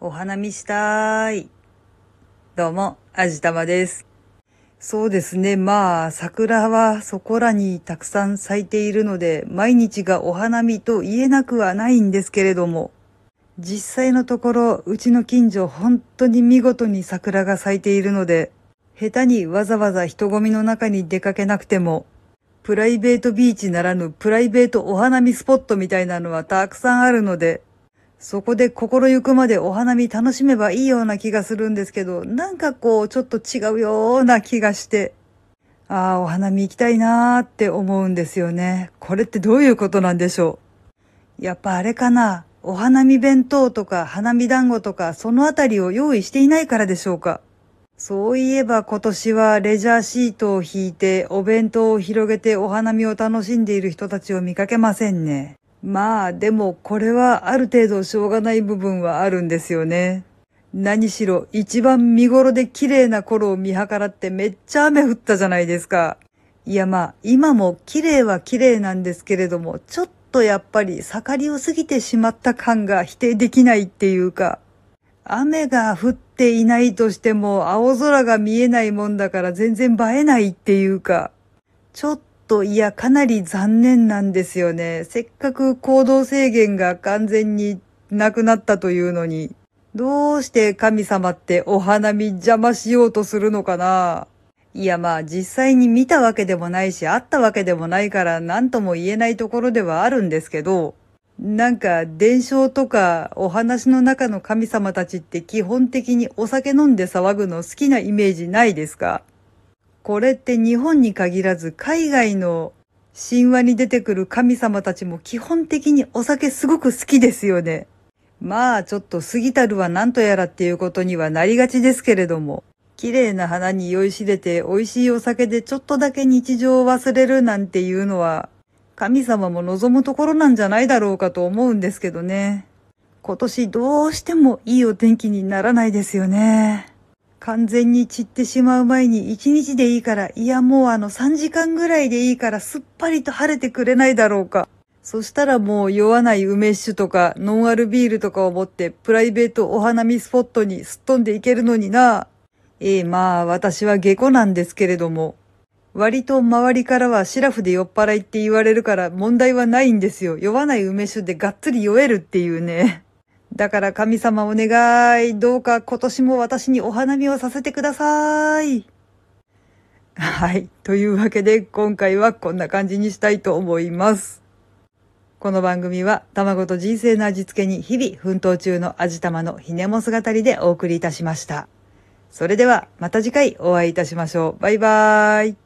お花見したーい。どうも、あじたまです。そうですね。まあ、桜はそこらにたくさん咲いているので、毎日がお花見と言えなくはないんですけれども、実際のところ、うちの近所本当に見事に桜が咲いているので、下手にわざわざ人混みの中に出かけなくても、プライベートビーチならぬプライベートお花見スポットみたいなのはたくさんあるので、そこで心ゆくまでお花見楽しめばいいような気がするんですけど、なんかこうちょっと違うような気がして、ああ、お花見行きたいなーって思うんですよね。これってどういうことなんでしょう？やっぱあれかな？お花見弁当とか花見団子とかそのあたりを用意していないからでしょうか？そういえば今年はレジャーシートを引いてお弁当を広げてお花見を楽しんでいる人たちを見かけませんね。まあでもこれはある程度しょうがない部分はあるんですよね。何しろ一番見頃で綺麗な頃を見計らってめっちゃ雨降ったじゃないですか。いやまあ今も綺麗は綺麗なんですけれども、ちょっとやっぱり盛りを過ぎてしまった感が否定できないっていうか、雨が降っていないとしても青空が見えないもんだから全然映えないっていうか、ちょっといやかなり残念なんですよね。せっかく行動制限が完全になくなったというのに、どうして神様ってお花見邪魔しようとするのかな。いやまあ実際に見たわけでもないし会ったわけでもないから何とも言えないところではあるんですけど、なんか伝承とかお話の中の神様たちって基本的にお酒飲んで騒ぐの好きなイメージないですか？これって日本に限らず海外の神話に出てくる神様たちも基本的にお酒すごく好きですよね。まあちょっと過ぎたるは何とやらっていうことにはなりがちですけれども、綺麗な花に酔いしれて美味しいお酒でちょっとだけ日常を忘れるなんていうのは、神様も望むところなんじゃないだろうかと思うんですけどね。今年どうしてもいいお天気にならないですよね。完全に散ってしまう前に一日でいいから、いやもうあの3時間ぐらいでいいからすっぱりと晴れてくれないだろうか。そしたらもう酔わない梅酒とかノンアルビールとかを持ってプライベートお花見スポットにすっ飛んでいけるのにな。ええまあ私は下戸なんですけれども。割と周りからはシラフで酔っ払いって言われるから問題はないんですよ。酔わない梅酒でがっつり酔えるっていうね。だから神様お願い。どうか今年も私にお花見をさせてください。はい。というわけで今回はこんな感じにしたいと思います。この番組は卵と人生の味付けに日々奮闘中の味玉のひねも姿りでお送りいたしました。それではまた次回お会いいたしましょう。バイバーイ。